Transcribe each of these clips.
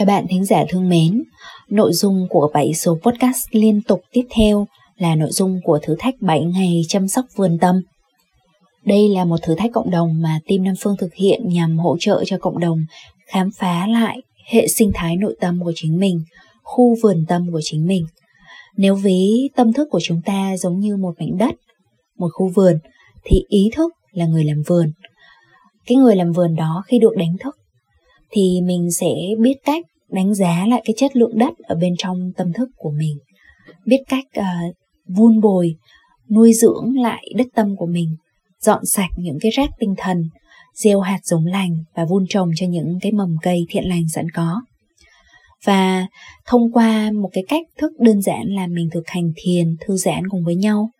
Các bạn thính giả thương mến, nội dung của 7 số podcast liên tục tiếp theo là nội dung của thử thách 7 ngày chăm sóc vườn tâm. Đây là một thử thách cộng đồng mà Team Nam Phương thực hiện nhằm hỗ trợ cho cộng đồng khám phá lại hệ sinh thái nội tâm của chính mình, khu vườn tâm của chính mình. Nếu ví tâm thức của chúng ta giống như một mảnh đất, một khu vườn, thì ý thức là người làm vườn. Cái người làm vườn đó khi được đánh thức thì mình sẽ biết cách đánh giá lại cái chất lượng đất ở bên trong tâm thức của mình. Biết cách uh, vun bồi nuôi dưỡng lại đất tâm của mình dọn sạch những cái rác tinh thần gieo hạt giống lành và vun trồng cho những cái mầm cây thiện lành sẵn có. Và thông qua một cái cách thức đơn giản là mình thực hành thiền thư giãn cùng với nhau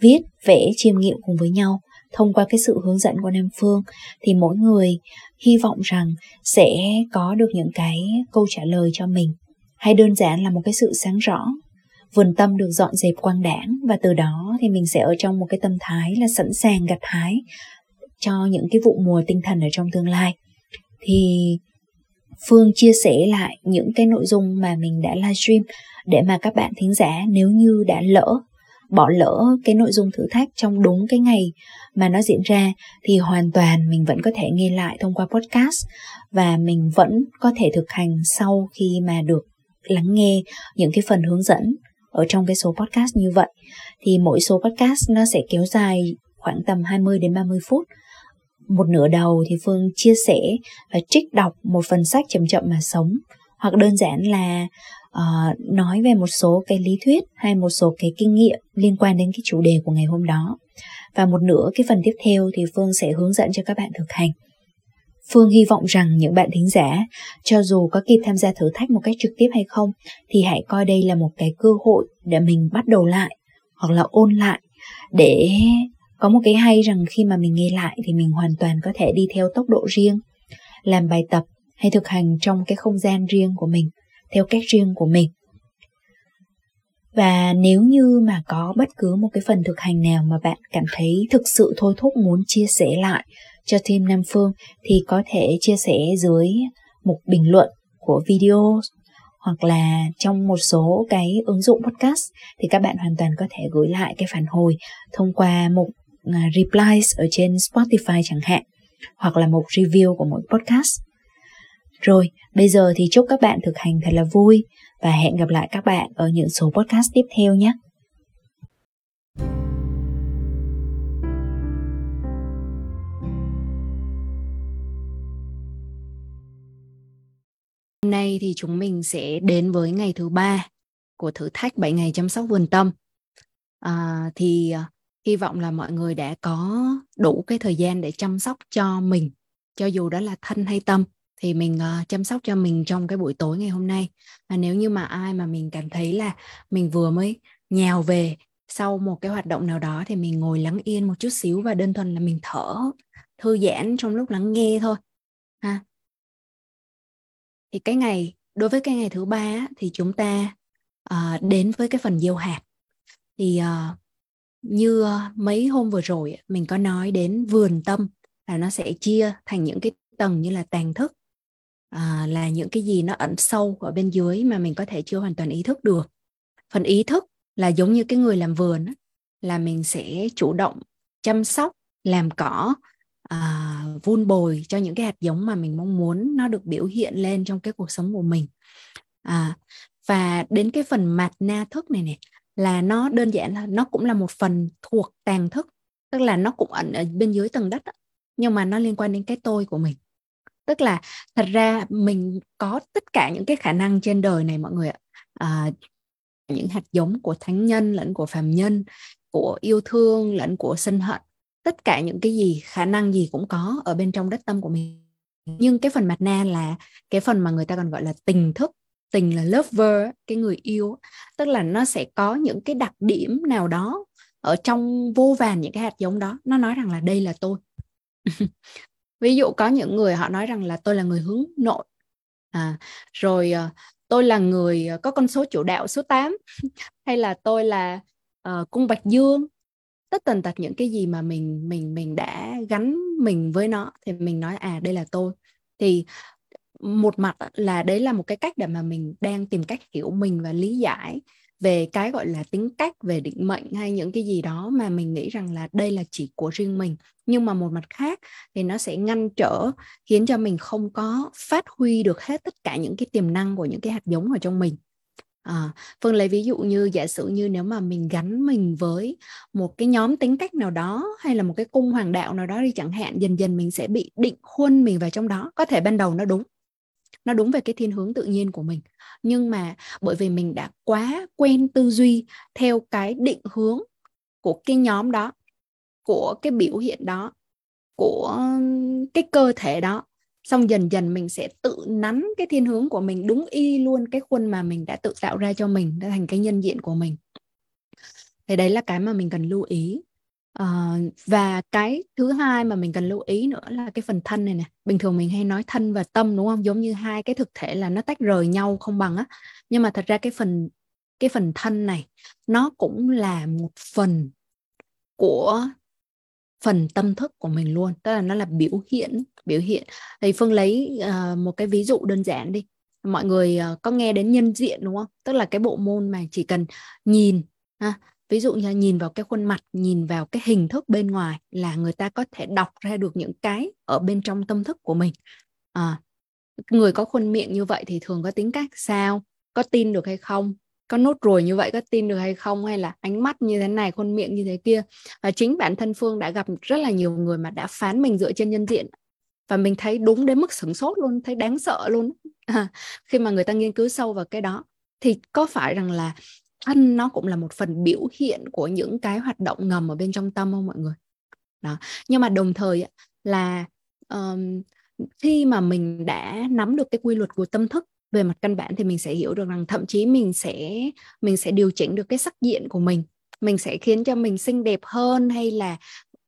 viết vẽ chiêm nghiệm cùng với nhau thông qua cái sự hướng dẫn của Nam Phương, thì mỗi người hy vọng rằng sẽ có được những cái câu trả lời cho mình. Hay đơn giản là một cái sự sáng rõ, vườn tâm được dọn dẹp quang đảng và từ đó thì mình sẽ ở trong một cái tâm thái là sẵn sàng gặt hái cho những cái vụ mùa tinh thần ở trong tương lai. Thì Phương chia sẻ lại những cái nội dung mà mình đã livestream để mà các bạn thính giả nếu như đã lỡ bỏ lỡ cái nội dung thử thách trong đúng cái ngày mà nó diễn ra, thì hoàn toàn mình vẫn có thể nghe lại thông qua podcast và mình vẫn có thể thực hành sau khi mà được lắng nghe những cái phần hướng dẫn ở trong cái số podcast như vậy. Thì mỗi số podcast nó sẽ kéo dài khoảng tầm 20 đến 30 phút. Một nửa đầu thì Phương chia sẻ và trích đọc một phần sách chậm chậm mà sống, hoặc đơn giản là uh, nói về một số cái lý thuyết hay một số cái kinh nghiệm liên quan đến cái chủ đề của ngày hôm đó. Và một nửa cái phần tiếp theo thì Phương sẽ hướng dẫn cho các bạn thực hành. Phương hy vọng rằng những bạn thính giả, cho dù có kịp tham gia thử thách một cách trực tiếp hay không, thì hãy coi đây là một cái cơ hội để mình bắt đầu lại, hoặc là ôn lại, để có một cái hay rằng khi mà mình nghe lại thì mình hoàn toàn có thể đi theo tốc độ riêng, làm bài tập hay thực hành trong cái không gian riêng của mình theo cách riêng của mình. Và nếu như mà có bất cứ một cái phần thực hành nào mà bạn cảm thấy thực sự thôi thúc muốn chia sẻ lại cho team Nam Phương, thì có thể chia sẻ dưới một bình luận của video hoặc là trong một số cái ứng dụng podcast thì các bạn hoàn toàn có thể gửi lại cái phản hồi thông qua một à, replies ở trên Spotify chẳng hạn, hoặc là một review của mỗi podcast rồi, bây giờ thì chúc các bạn thực hành thật là vui và hẹn gặp lại các bạn ở những số podcast tiếp theo nhé. Hôm nay thì chúng mình sẽ đến với ngày thứ ba của thử thách 7 ngày chăm sóc vườn tâm. À, thì à, hy vọng là mọi người đã có đủ cái thời gian để chăm sóc cho mình, cho dù đó là thân hay tâm thì mình uh, chăm sóc cho mình trong cái buổi tối ngày hôm nay. Và nếu như mà ai mà mình cảm thấy là mình vừa mới nhào về sau một cái hoạt động nào đó thì mình ngồi lắng yên một chút xíu và đơn thuần là mình thở thư giãn trong lúc lắng nghe thôi ha. Thì cái ngày đối với cái ngày thứ ba thì chúng ta uh, đến với cái phần gieo hạt. Thì uh, như mấy hôm vừa rồi mình có nói đến vườn tâm là nó sẽ chia thành những cái tầng như là tàng thức à, là những cái gì nó ẩn sâu ở bên dưới mà mình có thể chưa hoàn toàn ý thức được. Phần ý thức là giống như cái người làm vườn là mình sẽ chủ động chăm sóc làm cỏ à, vun bồi cho những cái hạt giống mà mình mong muốn nó được biểu hiện lên trong cái cuộc sống của mình. À, và đến cái phần mặt na thức này này là nó đơn giản là nó cũng là một phần thuộc tàng thức tức là nó cũng ẩn ở bên dưới tầng đất nhưng mà nó liên quan đến cái tôi của mình tức là thật ra mình có tất cả những cái khả năng trên đời này mọi người ạ. À, những hạt giống của thánh nhân lẫn của phàm nhân của yêu thương lẫn của sân hận tất cả những cái gì khả năng gì cũng có ở bên trong đất tâm của mình. Nhưng cái phần mặt na là cái phần mà người ta còn gọi là tình thức tình là lover cái người yêu tức là nó sẽ có những cái đặc điểm nào đó ở trong vô vàn những cái hạt giống đó. Nó nói rằng là đây là tôi. ví dụ có những người họ nói rằng là tôi là người hướng nội à, rồi ờ, tôi là người ờ, có con số chủ đạo số 8 hay là tôi là uh, cung bạch dương tất tần tật những cái gì mà mình mình mình đã gắn mình với nó thì mình nói à đây là tôi thì một mặt là đấy là một cái cách để mà mình đang tìm cách hiểu mình và lý giải về cái gọi là tính cách về định mệnh hay những cái gì đó mà mình nghĩ rằng là đây là chỉ của riêng mình nhưng mà một mặt khác thì nó sẽ ngăn trở khiến cho mình không có phát huy được hết tất cả những cái tiềm năng của những cái hạt giống ở trong mình. À, Phương lấy ví dụ như giả sử như nếu mà mình gắn mình với một cái nhóm tính cách nào đó hay là một cái cung hoàng đạo nào đó đi chẳng hạn dần dần mình sẽ bị định khuôn mình vào trong đó. Có thể ban đầu nó đúng nó đúng về cái thiên hướng tự nhiên của mình. Nhưng mà bởi vì mình đã quá quen tư duy theo cái định hướng của cái nhóm đó, của cái biểu hiện đó, của cái cơ thể đó, xong dần dần mình sẽ tự nắn cái thiên hướng của mình đúng y luôn cái khuôn mà mình đã tự tạo ra cho mình, đã thành cái nhân diện của mình. Thì đấy là cái mà mình cần lưu ý uh, và cái thứ hai mà mình cần lưu ý nữa là cái phần thân này nè. Bình thường mình hay nói thân và tâm đúng không? Giống như hai cái thực thể là nó tách rời nhau không bằng á. Nhưng mà thật ra cái phần cái phần thân này nó cũng là một phần của phần tâm thức của mình luôn. Tức là nó là biểu hiện biểu hiện. Thì phương lấy uh, một cái ví dụ đơn giản đi. Mọi người uh, có nghe đến nhân diện đúng không? Tức là cái bộ môn mà chỉ cần nhìn ha, ví dụ như nhìn vào cái khuôn mặt nhìn vào cái hình thức bên ngoài là người ta có thể đọc ra được những cái ở bên trong tâm thức của mình. À, người có khuôn miệng như vậy thì thường có tính cách sao? Có tin được hay không? Có nốt ruồi như vậy có tin được hay không? Hay là ánh mắt như thế này khuôn miệng như thế kia? Và chính bản thân phương đã gặp rất là nhiều người mà đã phán mình dựa trên nhân diện. Và mình thấy đúng đến mức sửng sốt luôn thấy đáng sợ luôn. À, khi mà người ta nghiên cứu sâu vào cái đó thì có phải rằng là thân nó cũng là một phần biểu hiện của những cái hoạt động ngầm ở bên trong tâm không mọi người? Đó. Nhưng mà đồng thời là um, khi mà mình đã nắm được cái quy luật của tâm thức về mặt căn bản thì mình sẽ hiểu được rằng thậm chí mình sẽ mình sẽ điều chỉnh được cái sắc diện của mình. Mình sẽ khiến cho mình xinh đẹp hơn hay là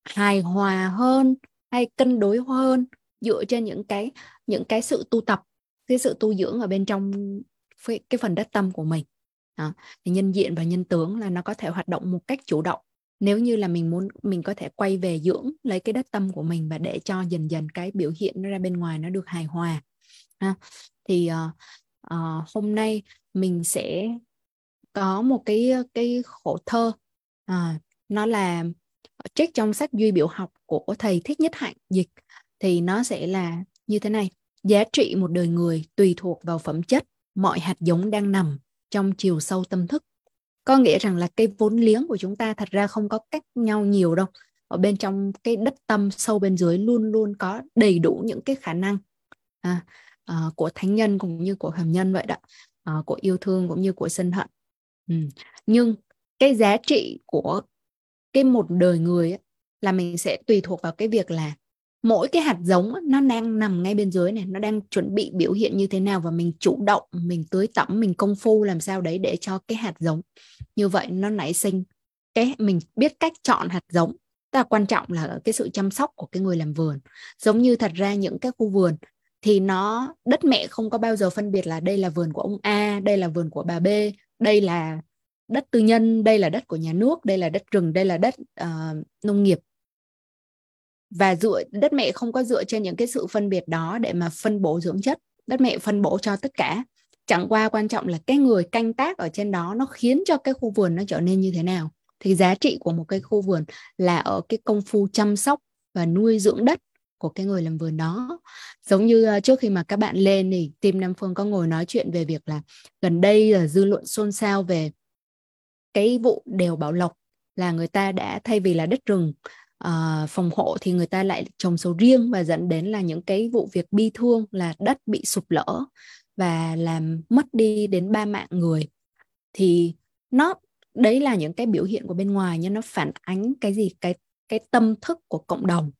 hài hòa hơn hay cân đối hơn dựa trên những cái những cái sự tu tập cái sự tu dưỡng ở bên trong cái phần đất tâm của mình đó. thì nhân diện và nhân tướng là nó có thể hoạt động một cách chủ động nếu như là mình muốn mình có thể quay về dưỡng lấy cái đất tâm của mình và để cho dần dần cái biểu hiện nó ra bên ngoài nó được hài hòa ha. thì uh, uh, hôm nay mình sẽ có một cái cái khổ thơ uh, nó là trích trong sách duy biểu học của thầy thích nhất hạnh dịch thì nó sẽ là như thế này giá trị một đời người tùy thuộc vào phẩm chất mọi hạt giống đang nằm trong chiều sâu tâm thức. Có nghĩa rằng là cái vốn liếng của chúng ta thật ra không có cách nhau nhiều đâu. Ở bên trong cái đất tâm sâu bên dưới luôn luôn có đầy đủ những cái khả năng à, à, của thánh nhân cũng như của hàm nhân vậy đó à, của yêu thương cũng như của sân hận. Ừ. nhưng cái giá trị của cái một đời người ấy, là mình sẽ tùy thuộc vào cái việc là mỗi cái hạt giống nó đang nằm ngay bên dưới này nó đang chuẩn bị biểu hiện như thế nào và mình chủ động mình tưới tẩm mình công phu làm sao đấy để cho cái hạt giống như vậy nó nảy sinh. Cái mình biết cách chọn hạt giống ta quan trọng là cái sự chăm sóc của cái người làm vườn. Giống như thật ra những cái khu vườn thì nó đất mẹ không có bao giờ phân biệt là đây là vườn của ông A đây là vườn của bà B đây là đất tư nhân đây là đất của nhà nước đây là đất rừng đây là đất uh, nông nghiệp và dựa, đất mẹ không có dựa trên những cái sự phân biệt đó để mà phân bổ dưỡng chất. Đất mẹ phân bổ cho tất cả. Chẳng qua quan trọng là cái người canh tác ở trên đó nó khiến cho cái khu vườn nó trở nên như thế nào. Thì giá trị của một cái khu vườn là ở cái công phu chăm sóc và nuôi dưỡng đất của cái người làm vườn đó. Giống như ờ, trước khi mà các bạn lên thì team Nam Phương có ngồi nói chuyện về việc là gần đây là dư luận xôn xao về cái vụ đều bảo lộc là người ta đã, thay vì là đất rừng uh, phòng hộ thì người ta lại trồng sầu riêng và dẫn đến là những cái vụ việc bi thương là đất bị sụp lở và làm mất đi đến ba mạng người. Thì nó đấy là những cái biểu hiện của bên ngoài nhưng nó phản ánh cái gì? Cái cái tâm thức của cộng đồng.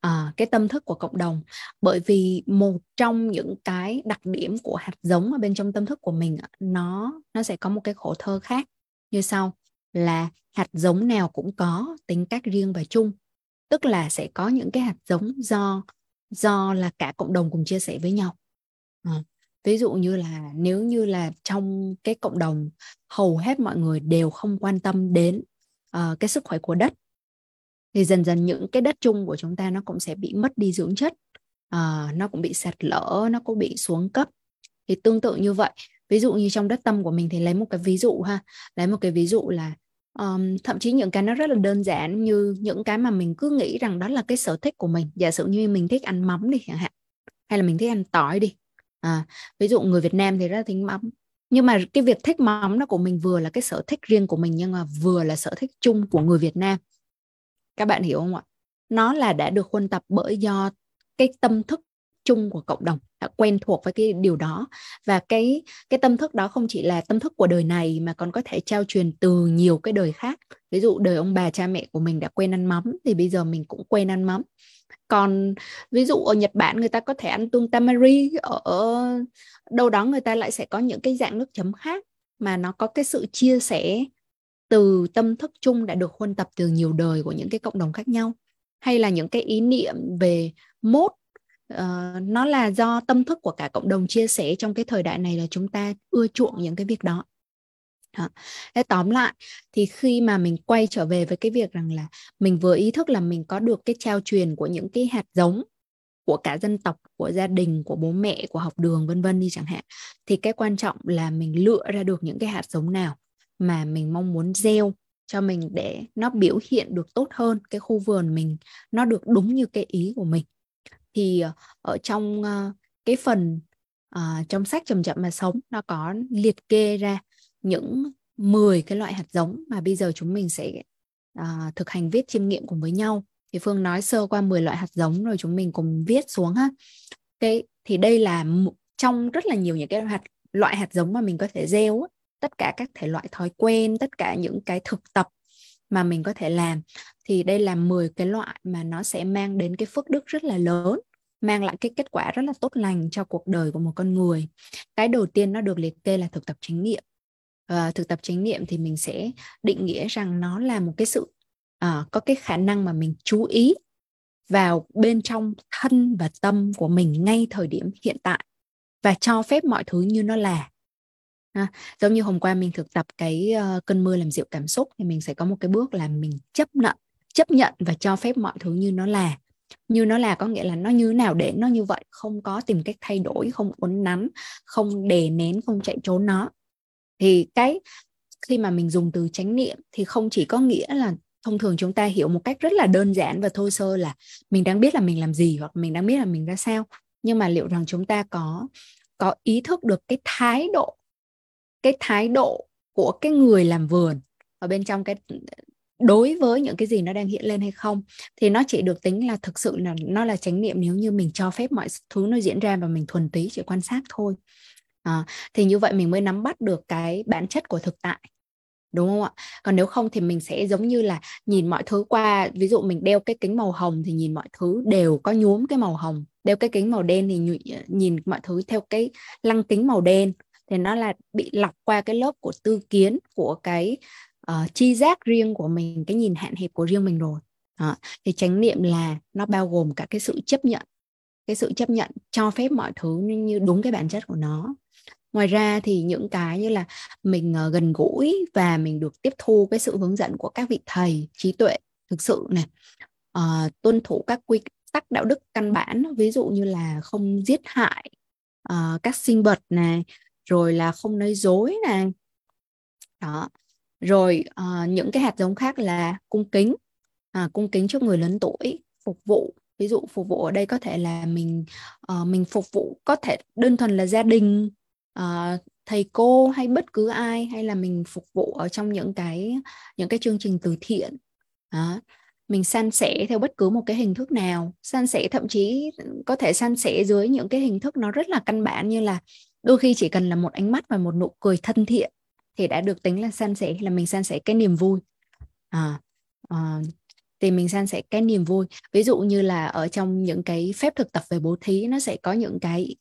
À, cái tâm thức của cộng đồng. Bởi vì một trong những cái đặc điểm của hạt giống ở bên trong tâm thức của mình nó nó sẽ có một cái khổ thơ khác. Như sau là hạt giống nào cũng có tính cách riêng và chung. Tức là sẽ có những cái hạt giống do do là cả cộng đồng cùng chia sẻ với nhau. À, ví dụ như là nếu như là trong cái cộng đồng hầu hết mọi người đều không quan tâm đến uh, cái sức khỏe của đất thì dần dần những cái đất chung của chúng ta nó cũng sẽ bị mất đi dưỡng chất. Uh, nó cũng bị sạt lở nó cũng bị xuống cấp. Thì tương tự như vậy. Ví dụ như trong đất tâm của mình thì lấy một cái ví dụ ha. Lấy một cái ví dụ là um, thậm chí những cái nó rất là đơn giản như những cái mà mình cứ nghĩ rằng đó là cái sở thích của mình. Giả sử như mình thích ăn mắm đi chẳng hạn hay là mình thích ăn tỏi đi. À, ví dụ người Việt Nam thì rất là thích mắm. Nhưng mà cái việc thích mắm nó của mình vừa là cái sở thích riêng của mình nhưng mà vừa là sở thích chung của người Việt Nam. Các bạn hiểu không ạ? Nó là đã được huân tập bởi do cái tâm thức chung của cộng đồng đã quen thuộc với cái điều đó. Và cái cái tâm thức đó không chỉ là tâm thức của đời này mà còn có thể trao truyền từ nhiều cái đời khác. Ví dụ đời ông bà cha mẹ của mình đã quen ăn mắm thì bây giờ mình cũng quen ăn mắm. Còn ví dụ ở Nhật Bản người ta có thể ăn tương tamari, ở đâu đó người ta lại sẽ có những cái dạng nước chấm khác mà nó có cái sự chia sẻ từ tâm thức chung đã được huân tập từ nhiều đời của những cái cộng đồng khác nhau. Hay là những cái ý niệm về mốt uh, nó là do tâm thức của cả cộng đồng chia sẻ trong cái thời đại này là chúng ta ưa chuộng những cái việc đó Thế tóm lại thì khi mà mình quay trở về với cái việc rằng là mình vừa ý thức là mình có được cái trao truyền của những cái hạt giống của cả dân tộc, của gia đình, của bố mẹ, của học đường vân vân đi chẳng hạn. Thì cái quan trọng là mình lựa ra được những cái hạt giống nào mà mình mong muốn gieo cho mình để nó biểu hiện được tốt hơn cái khu vườn mình nó được đúng như cái ý của mình thì ở trong uh, cái phần uh, trong sách chậm chậm mà sống nó có liệt kê ra những 10 cái loại hạt giống mà bây giờ chúng mình sẽ uh, thực hành viết chiêm nghiệm cùng với nhau. Thì Phương nói sơ qua 10 loại hạt giống rồi chúng mình cùng viết xuống ha. Cái thì đây là trong rất là nhiều những cái hạt loại hạt giống mà mình có thể gieo tất cả các thể loại thói quen tất cả những cái thực tập mà mình có thể làm. Thì đây là 10 cái loại mà nó sẽ mang đến cái phước đức rất là lớn mang lại cái kết quả rất là tốt lành cho cuộc đời của một con người. Cái đầu tiên nó được liệt kê là thực tập chánh niệm. À, thực tập chánh niệm thì mình sẽ định nghĩa rằng nó là một cái sự à, có cái khả năng mà mình chú ý vào bên trong thân và tâm của mình ngay thời điểm hiện tại và cho phép mọi thứ như nó là à, giống như hôm qua mình thực tập cái uh, cơn mưa làm dịu cảm xúc thì mình sẽ có một cái bước là mình chấp nhận chấp nhận và cho phép mọi thứ như nó là. Như nó là có nghĩa là nó như nào để nó như vậy không có tìm cách thay đổi không uốn nắn không đè nén không chạy trốn nó. Thì cái khi mà mình dùng từ chánh niệm thì không chỉ có nghĩa là thông thường chúng ta hiểu một cách rất là đơn giản và thô sơ là mình đang biết là mình làm gì hoặc mình đang biết là mình ra sao. Nhưng mà liệu rằng chúng ta có có ý thức được cái thái độ cái thái độ của cái người làm vườn ở bên trong cái đối với những cái gì nó đang hiện lên hay không thì nó chỉ được tính là thực sự là nó là chánh niệm nếu như mình cho phép mọi thứ nó diễn ra và mình thuần túy chỉ quan sát thôi. À, thì như vậy mình mới nắm bắt được cái bản chất của thực tại đúng không ạ? Còn nếu không thì mình sẽ giống như là nhìn mọi thứ qua ví dụ mình đeo cái kính màu hồng thì nhìn mọi thứ đều có nhuốm cái màu hồng đeo cái kính màu đen thì nhìn mọi thứ theo cái lăng kính màu đen thì nó là bị lọc qua cái lớp của tư kiến của cái uh, chi giác riêng của mình cái nhìn hạn hẹp của riêng mình rồi đó. thì chánh niệm là nó bao gồm cả cái sự chấp nhận cái sự chấp nhận cho phép mọi thứ như đúng cái bản chất của nó ngoài ra thì những cái như là mình uh, gần gũi và mình được tiếp thu cái sự hướng dẫn của các vị thầy trí tuệ thực sự này uh, ờ, tuân thủ các quy tắc đạo đức căn bản ví dụ như là không giết hại uh, các sinh vật này rồi là không nói dối này đó. Rồi uh, những cái hạt giống khác là cung kính. À, cung kính trước người lớn tuổi phục vụ. Ví dụ phục vụ ở đây có thể là mình uh, mình phục vụ có thể đơn thuần là gia đình uh, thầy cô hay bất cứ ai hay là mình phục vụ ở trong những cái những cái chương trình từ thiện. Đó. mình san sẻ theo bất cứ một cái hình thức nào. San sẻ thậm chí có thể san sẻ dưới những cái hình thức nó rất là căn bản như là đôi khi chỉ cần là một ánh mắt và một nụ cười thân thiện thì đã được tính là san sẻ là mình san sẻ cái niềm vui. À, à, thì mình san sẻ cái niềm vui. Ví dụ như là ở trong những cái phép thực tập về bố thí nó sẽ có những cái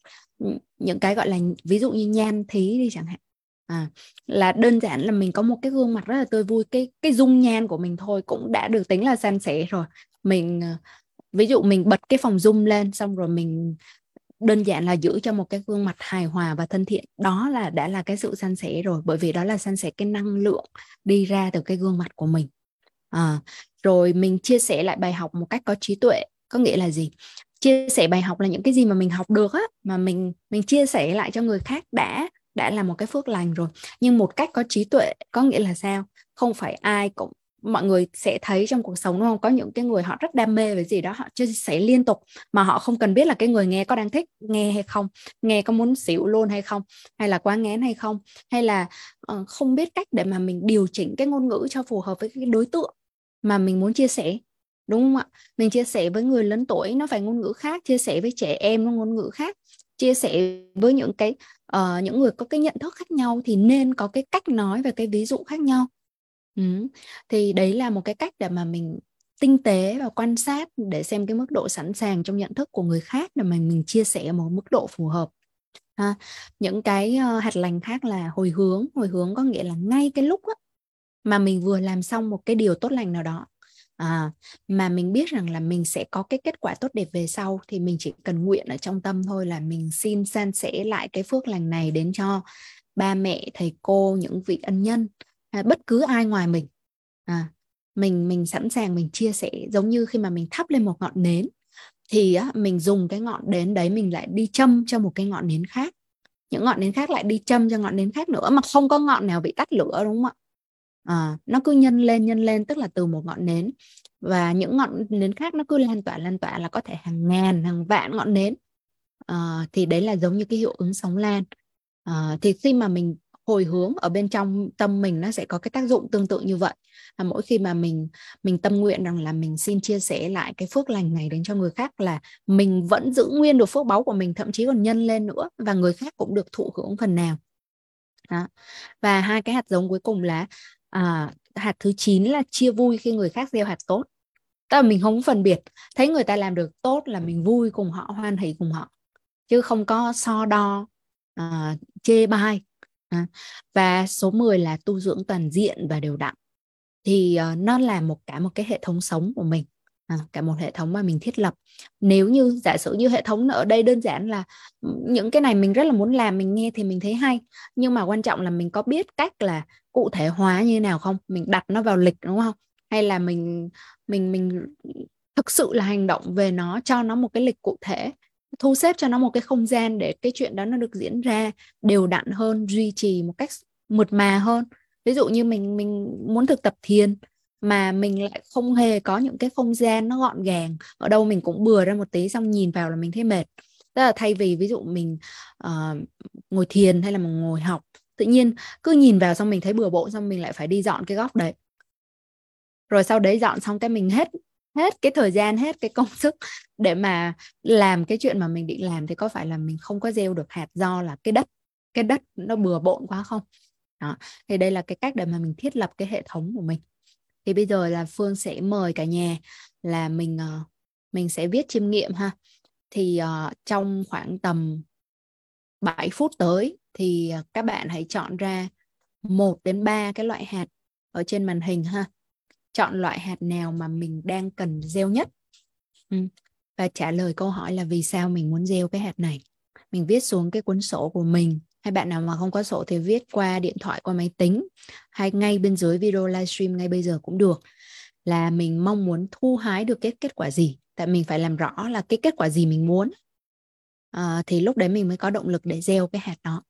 những cái gọi là ví dụ như nhan thí đi chẳng hạn. À, là đơn giản là mình có một cái gương mặt rất là tươi vui cái cái dung nhan của mình thôi cũng đã được tính là san sẻ rồi. Mình à, ví dụ mình bật cái phòng zoom lên xong rồi mình đơn giản là giữ cho một cái gương mặt hài hòa và thân thiện. Đó là đã là cái sự san sẻ rồi bởi vì đó là san sẻ cái năng lượng đi ra từ cái gương mặt của mình. À, rồi mình chia sẻ lại bài học một cách có trí tuệ có nghĩa là gì? Chia sẻ bài học là những cái gì mà mình học được á mà mình mình chia sẻ lại cho người khác đã đã là một cái phước lành rồi. Nhưng một cách có trí tuệ có nghĩa là sao? Không phải ai cũng mọi người sẽ thấy trong cuộc sống đúng không? Có những cái người họ rất đam mê về gì đó họ chia sẻ liên tục mà họ không cần biết là cái người nghe có đang thích nghe hay không nghe có muốn xỉu luôn hay không hay là quá ngán hay không hay là uh, không biết cách để mà mình điều chỉnh cái ngôn ngữ cho phù hợp với cái đối tượng mà mình muốn chia sẻ đúng không ạ? Mình chia sẻ với người lớn tuổi nó phải ngôn ngữ khác chia sẻ với trẻ em nó ngôn ngữ khác chia sẻ với những cái uh, những người có cái nhận thức khác nhau thì nên có cái cách nói và cái ví dụ khác nhau ừ. thì đấy là một cái cách để mà mình tinh tế và quan sát để xem cái mức độ sẵn sàng trong nhận thức của người khác để mà mình chia sẻ một mức độ phù hợp ha. những cái uh, hạt lành khác là hồi hướng hồi hướng có nghĩa là ngay cái lúc á, mà mình vừa làm xong một cái điều tốt lành nào đó à, mà mình biết rằng là mình sẽ có cái kết quả tốt đẹp về sau thì mình chỉ cần nguyện ở trong tâm thôi là mình xin san sẻ lại cái phước lành này đến cho ba mẹ thầy cô những vị ân nhân à, bất cứ ai ngoài mình. À, mình mình sẵn sàng mình chia sẻ. Giống như khi mà mình thắp lên một ngọn nến thì á, mình dùng cái ngọn nến đấy mình lại đi châm cho một cái ngọn nến khác. Những ngọn nến khác lại đi châm cho ngọn nến khác nữa mà không có ngọn nào bị tắt lửa đúng không ạ? À, nó cứ nhân lên nhân lên tức là từ một ngọn nến. Và những ngọn nến khác nó cứ lan tỏa lan tỏa là có thể hàng ngàn hàng vạn ngọn nến. À, thì đấy là giống như cái hiệu ứng sóng lan. À, thì khi mà mình hồi hướng ở bên trong tâm mình nó sẽ có cái tác dụng tương tự như vậy. Là mỗi khi mà mình mình tâm nguyện rằng là mình xin chia sẻ lại cái phước lành này đến cho người khác là mình vẫn giữ nguyên được phước báu của mình thậm chí còn nhân lên nữa và người khác cũng được thụ hưởng phần nào. Đó. và hai cái hạt giống cuối cùng là à, hạt thứ 9 là chia vui khi người khác gieo hạt tốt. Tức là mình không phân biệt thấy người ta làm được tốt là mình vui cùng họ hoan hỷ cùng họ. Chứ không có so đo à, chê bai và số 10 là tu dưỡng toàn diện và đều đặn. Thì ờ, nó là một cả một cái hệ thống sống của mình à, cả một hệ thống mà mình thiết lập. Nếu như giả sử như hệ thống ở đây đơn giản là ừ, những cái này mình rất là muốn làm mình nghe thì mình thấy hay. Nhưng mà quan trọng là mình có biết cách là cụ thể hóa như nào không? Mình đặt nó vào lịch đúng không? Hay là mình mình mình thực sự là hành động về nó cho nó một cái lịch cụ thể? Thu xếp cho nó một cái không gian để cái chuyện đó nó được diễn ra đều đặn hơn duy trì một cách mượt mà hơn. Ví dụ như mình mình muốn thực tập thiền mà mình lại không hề có những cái không gian nó gọn gàng ở đâu mình cũng bừa ra một tí xong nhìn vào là mình thấy mệt. Tức là thay vì ví dụ mình uh, ngồi thiền hay là mình ngồi học tự nhiên cứ nhìn vào xong mình thấy bừa bộn xong mình lại phải đi dọn cái góc đấy. Rồi sau đấy dọn xong cái mình hết hết cái thời gian hết cái công sức để mà làm cái chuyện mà mình định làm thì có phải là mình không có gieo được hạt do là cái đất cái đất nó bừa bộn quá không? Đó thì đây là cái cách để mà mình thiết lập cái hệ thống của mình. Thì bây giờ là phương sẽ mời cả nhà là mình ờ, mình sẽ viết chiêm nghiệm ha. Thì uh, trong khoảng tầm 7 phút tới thì ờ, các bạn hãy chọn ra một đến ba cái loại hạt ở trên màn hình ha chọn loại hạt nào mà mình đang cần gieo nhất? Ừ. và trả lời câu hỏi là vì sao mình muốn gieo cái hạt này? Mình viết xuống cái cuốn sổ của mình. Hay bạn nào mà không có sổ thì viết qua điện thoại qua máy tính. Hay ngay bên dưới video livestream ngay bây giờ cũng được. Là mình mong muốn thu hái được kết kết quả gì? Tại mình phải làm rõ là cái kết quả gì mình muốn. À, thì lúc đấy mình mới có động lực để gieo cái hạt đó.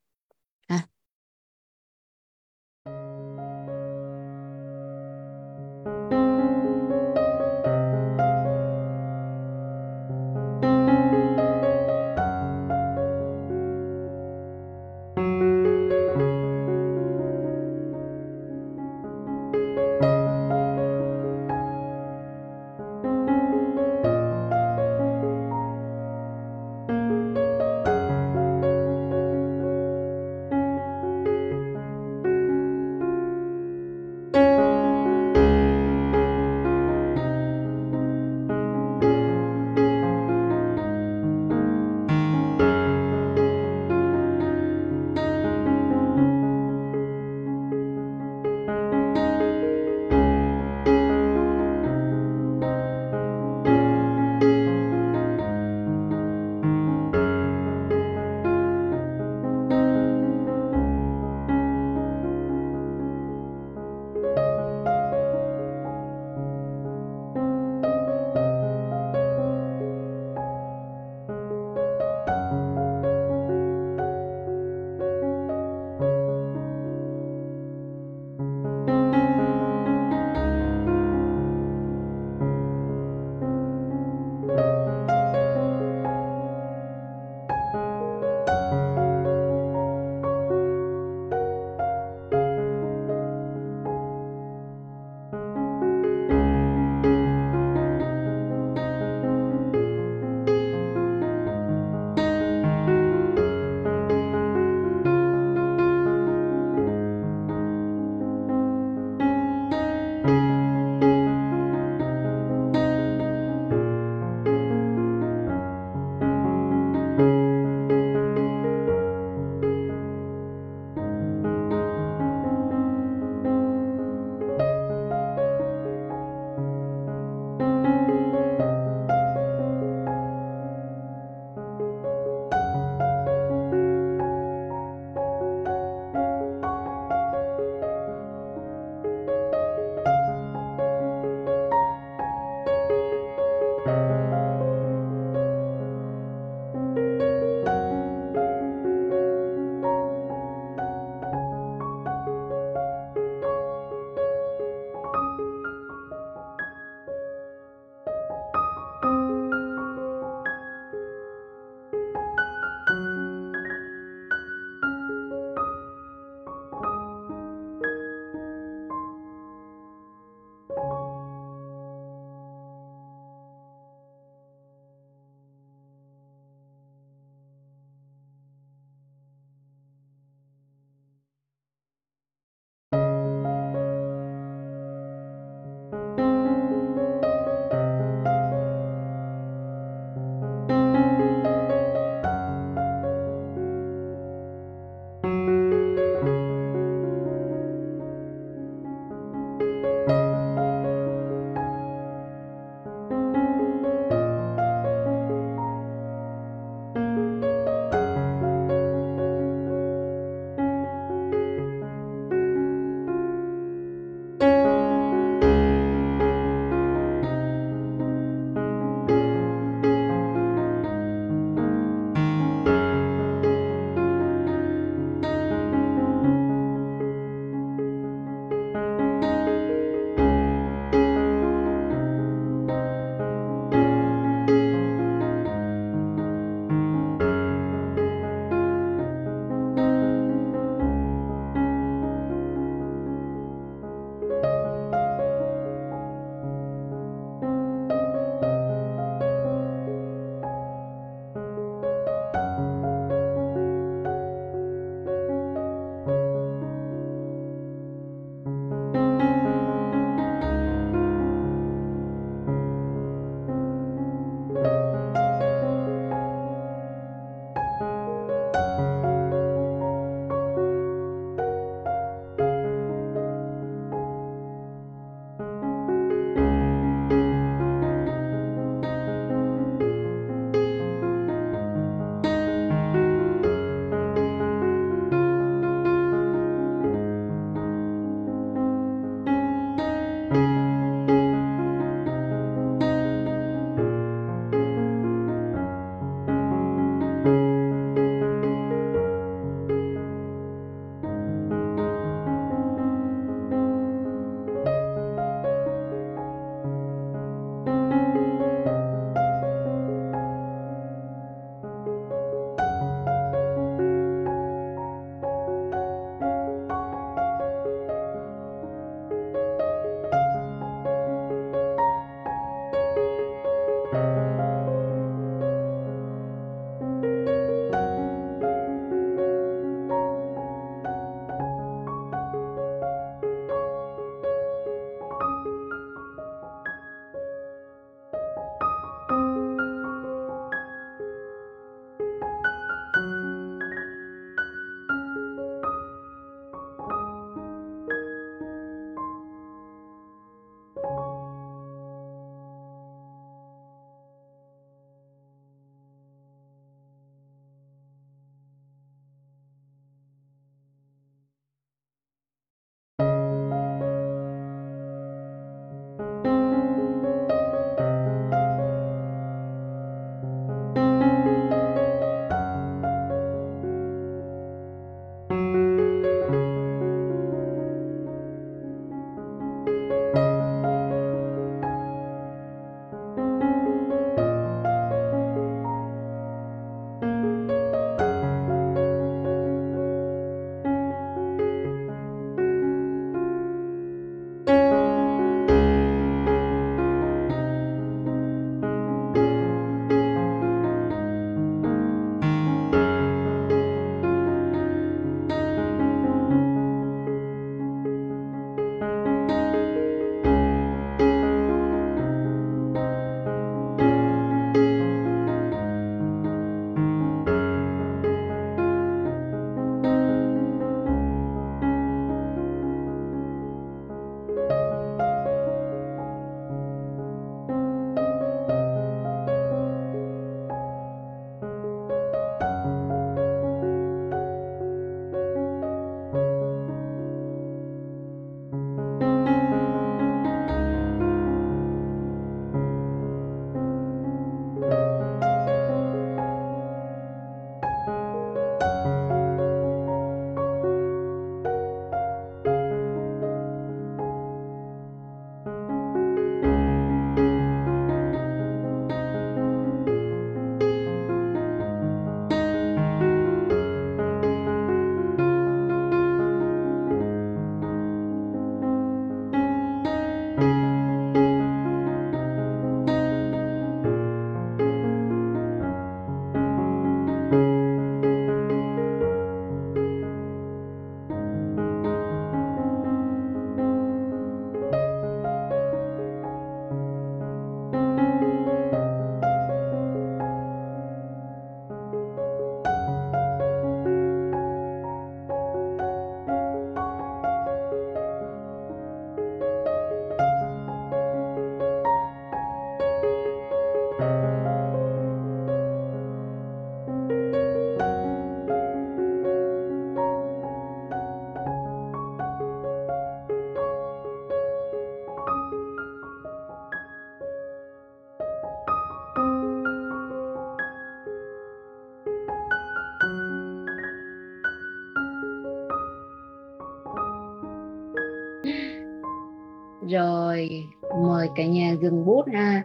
Rồi mời cả nhà dừng bút ha.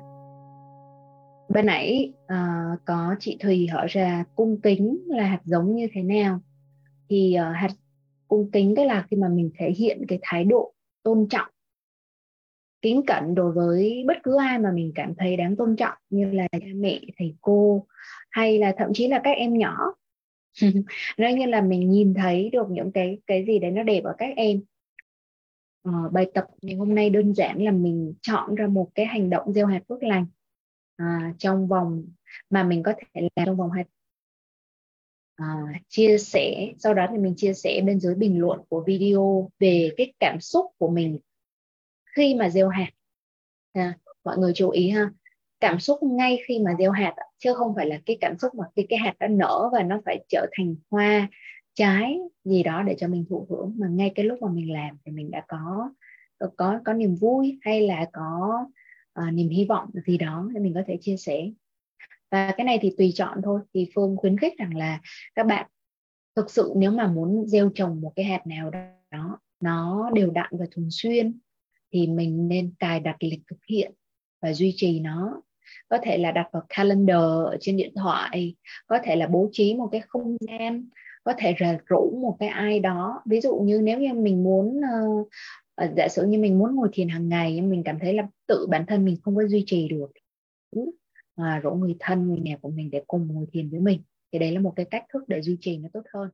Bên nãy uh, có chị Thùy hỏi ra cung kính là hạt giống như thế nào? Thì uh, hạt cung kính tức là khi mà mình thể hiện cái thái độ tôn trọng kính cẩn đối với bất cứ ai mà mình cảm thấy đáng tôn trọng như là cha mẹ thầy cô hay là thậm chí là các em nhỏ. Nói như là mình nhìn thấy được những cái cái gì đấy nó đẹp ở các em ờ, bài tập ngày hôm nay đơn giản là mình chọn ra một cái hành động gieo hạt phước lành à, trong vòng mà mình có thể làm trong vòng hai à, chia sẻ sau đó thì mình chia sẻ bên dưới bình luận của video về cái cảm xúc của mình khi mà gieo hạt. À, mọi người chú ý ha cảm xúc ngay khi mà gieo hạt chứ không phải là cái cảm xúc mà khi cái hạt đã nở và nó phải trở thành hoa trái gì đó để cho mình thụ hưởng. Mà ngay cái lúc mà mình làm thì mình đã có có có niềm vui hay là có uh, niềm hy vọng gì đó thì mình có thể chia sẻ. Và cái này thì tùy chọn thôi. Thì phương khuyến khích rằng là các bạn thực sự nếu mà muốn gieo trồng một cái hạt nào đó nó đều đặn và thường xuyên thì mình nên cài đặt lịch thực hiện và duy trì nó. Có thể là đặt vào calendar ở trên điện thoại có thể là bố trí một cái không gian có thể là rủ một cái ai đó. Ví dụ như nếu như mình muốn uh, giả sử như mình muốn ngồi thiền hàng ngày nhưng mình cảm thấy là tự bản thân mình không có duy trì được mà rủ người thân người nhà của mình để cùng ngồi thiền với mình thì đấy là một cái cách thức để duy trì nó tốt hơn.